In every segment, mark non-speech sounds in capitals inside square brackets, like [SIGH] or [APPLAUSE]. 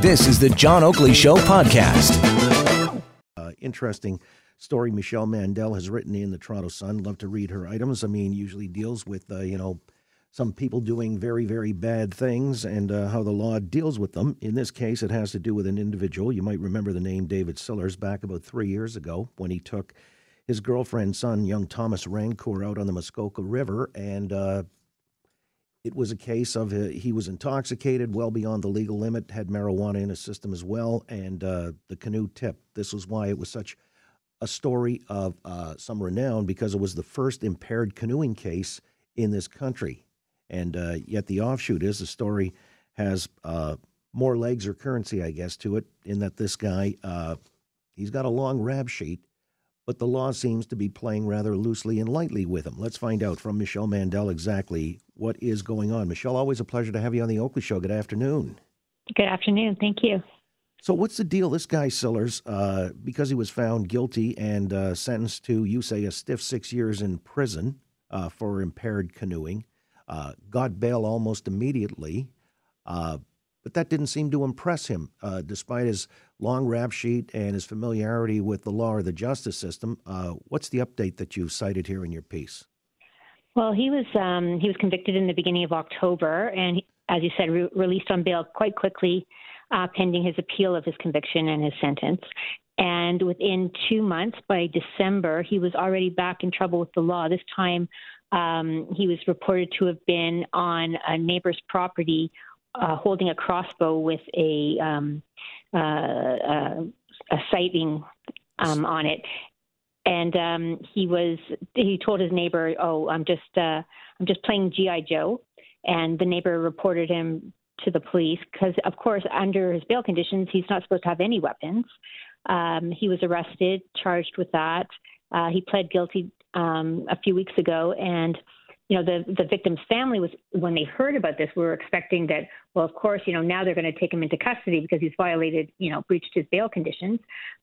This is the John Oakley Show podcast. Uh, interesting story Michele Mandel has written in the Toronto Sun. Love to read her items. I mean, usually deals with, uh, you know, some people doing very, very bad things and uh, how the law deals with them. In this case, it has to do with an individual. You might remember the name David Sillars back about three years ago when he took his girlfriend's son, young Thomas Rancourt, out on the Muskoka River and uh, it was a case of uh, he was intoxicated, well beyond the legal limit, had marijuana in his system as well, and uh, the canoe tipped. This was why it was such a story of uh, some renown because it was the first impaired canoeing case in this country. And uh, yet the offshoot is the story has uh, more legs or currency, I guess, to it, in that this guy, uh, he's got a long rap sheet but the law seems to be playing rather loosely and lightly with him. Let's find out from Michele Mandel exactly what is going on. Michele, always a pleasure to have you on the Oakley Show. Good afternoon. Good afternoon. Thank you. So, what's the deal? This guy Sillars, uh, because he was found guilty and uh, sentenced to, you say, a stiff six years in prison uh, for impaired canoeing, uh, got bail almost immediately. Uh, but that didn't seem to impress him, uh, despite his long rap sheet and his familiarity with the law or the justice system. Uh, what's the update that you've cited here in your piece? Well, he was um, he was convicted in the beginning of October, and as you said, re- released on bail quite quickly, uh, pending his appeal of his conviction and his sentence. And within two months, by December, he was already back in trouble with the law. This time, um, he was reported to have been on a neighbor's property uh, holding a crossbow with a um, uh, uh, a sighting um, on it, and um, he was he told his neighbor, "Oh, I'm just uh, I'm just playing GI Joe," and the neighbor reported him to the police because, of course, under his bail conditions, he's not supposed to have any weapons. Um, he was arrested, charged with that. Uh, he pled guilty um, a few weeks ago, and you know, the, the victim's family was, when they heard about this, we were expecting that, well, of course, you know, now they're going to take him into custody because he's violated, you know, breached his bail conditions.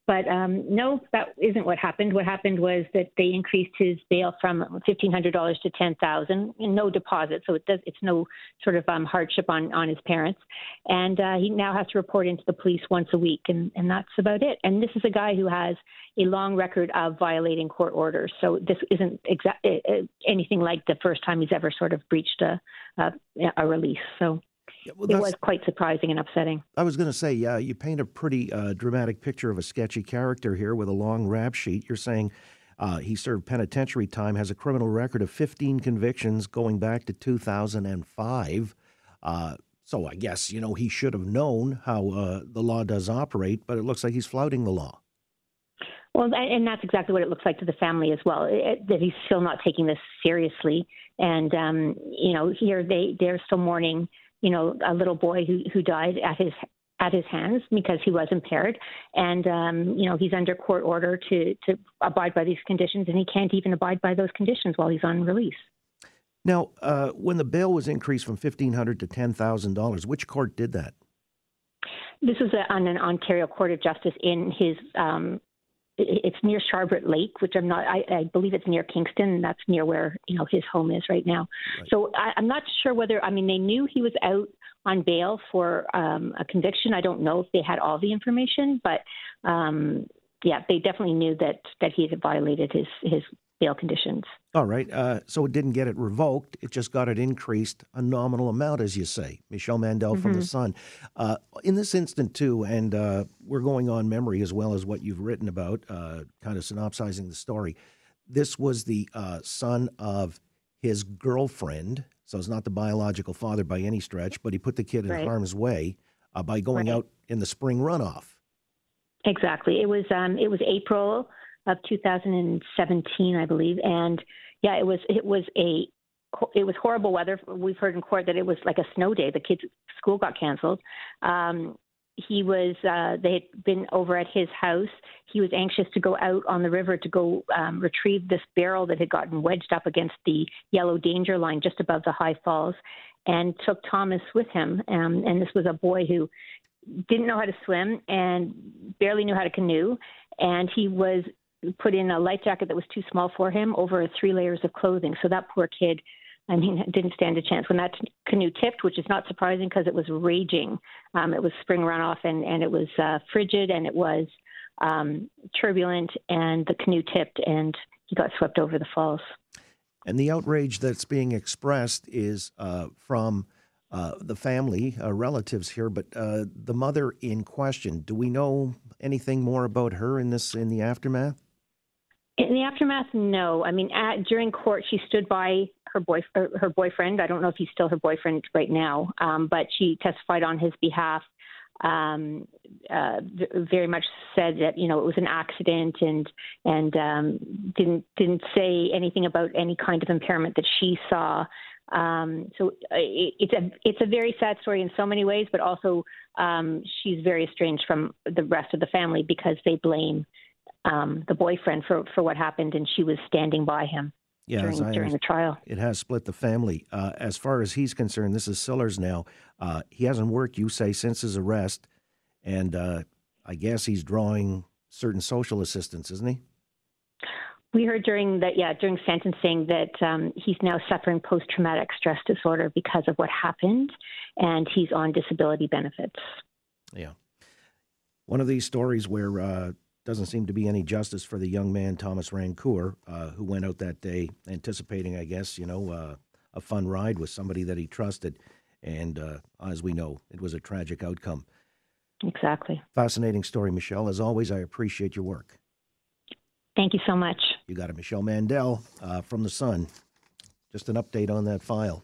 But um, no, that isn't what happened. What happened was that they increased his bail from $1,500 to 10000 no deposit. So it does, it's no sort of um, hardship on, on his parents. And uh, he now has to report into the police once a week. And, and that's about it. And this is a guy who has a long record of violating court orders. So this isn't exa- uh, uh, anything like the first time he's ever sort of breached a, a, a release. So yeah, well, it was quite surprising and upsetting. I was going to say, yeah, you paint a pretty uh, dramatic picture of a sketchy character here with a long rap sheet. You're saying uh, he served penitentiary time, has a criminal record of 15 convictions going back to 2005. Uh, so I guess, you know, he should have known how uh, the law does operate, but it looks like he's flouting the law. Well, and that's exactly what it looks like to the family as well. It, that he's still not taking this seriously, and um, you know, here they they're still mourning, you know, a little boy who who died at his at his hands because he was impaired, and um, you know, he's under court order to to abide by these conditions, and he can't even abide by those conditions while he's on release. Now, uh, when the bail was increased from fifteen hundred to ten thousand dollars, which court did that? This was on an Ontario Court of Justice in his um, it's near Sharbot Lake, which I'm not. I, I believe it's near Kingston. And that's near where you know his home is right now. Right. So I, I'm not sure whether. I mean, they knew he was out on bail for um, a conviction. I don't know if they had all the information, but um, yeah, they definitely knew that that he had violated his his conditions. All right. Uh, so it didn't get it revoked. It just got it increased a nominal amount, as you say. Michele Mandel mm-hmm. from the mm-hmm. Sun. Uh, in this instant, too, and uh, we're going on memory as well as what you've written about, uh, kind of synopsizing the story. This was the uh, son of his girlfriend. So it's not the biological father by any stretch, but he put the kid in right. harm's way uh, by going right. out in the spring runoff. Exactly. It was um, it was April of 2017, I believe. And yeah, it was it was a it was horrible weather. We've heard in court that it was like a snow day. The kids' school got canceled. Um, he was uh, they had been over at his house. He was anxious to go out on the river to go um, retrieve this barrel that had gotten wedged up against the yellow danger line just above the high falls, and took Thomas with him. Um, and this was a boy who didn't know how to swim and barely knew how to canoe, and he was put in a life jacket that was too small for him over three layers of clothing. So that poor kid I mean, [LAUGHS] didn't stand a chance. When that canoe tipped, which is not surprising because it was raging, um, it was spring runoff and, and it was uh, frigid and it was um, turbulent, and the canoe tipped and he got swept over the falls. And the outrage that's being expressed is uh, from uh, the family, uh, relatives here, but uh, the mother in question. Do we know anything more about her in this in the aftermath? In the aftermath, no. I mean, at, during court, she stood by her boy her boyfriend. I don't know if he's still her boyfriend right now, um, but she testified on his behalf. Um, uh, very much said that you know it was an accident and and um, didn't didn't say anything about any kind of impairment that she saw. Um, so uh, it, it's a it's a very sad story in so many ways, but also um, she's very estranged from the rest of the family because they blame um, the boyfriend for, for what happened, and she was standing by him yeah, during, during the trial. It has split the family. Uh, as far as he's concerned, this is Sillars now. Uh, he hasn't worked, you say, since his arrest, and uh, I guess he's drawing certain social assistance, isn't he? We heard during that, yeah, during sentencing that um, he's now suffering post traumatic stress disorder because of what happened, and he's on disability benefits. Yeah. One of these stories where uh, doesn't seem to be any justice for the young man Thomas Rancourt, uh, who went out that day anticipating, I guess, you know, uh, a fun ride with somebody that he trusted, and uh, as we know, it was a tragic outcome. Exactly. Fascinating story, Michele. As always, I appreciate your work. Thank you so much. You got it, Michele Mandel uh, from the Sun. Just an update on that file.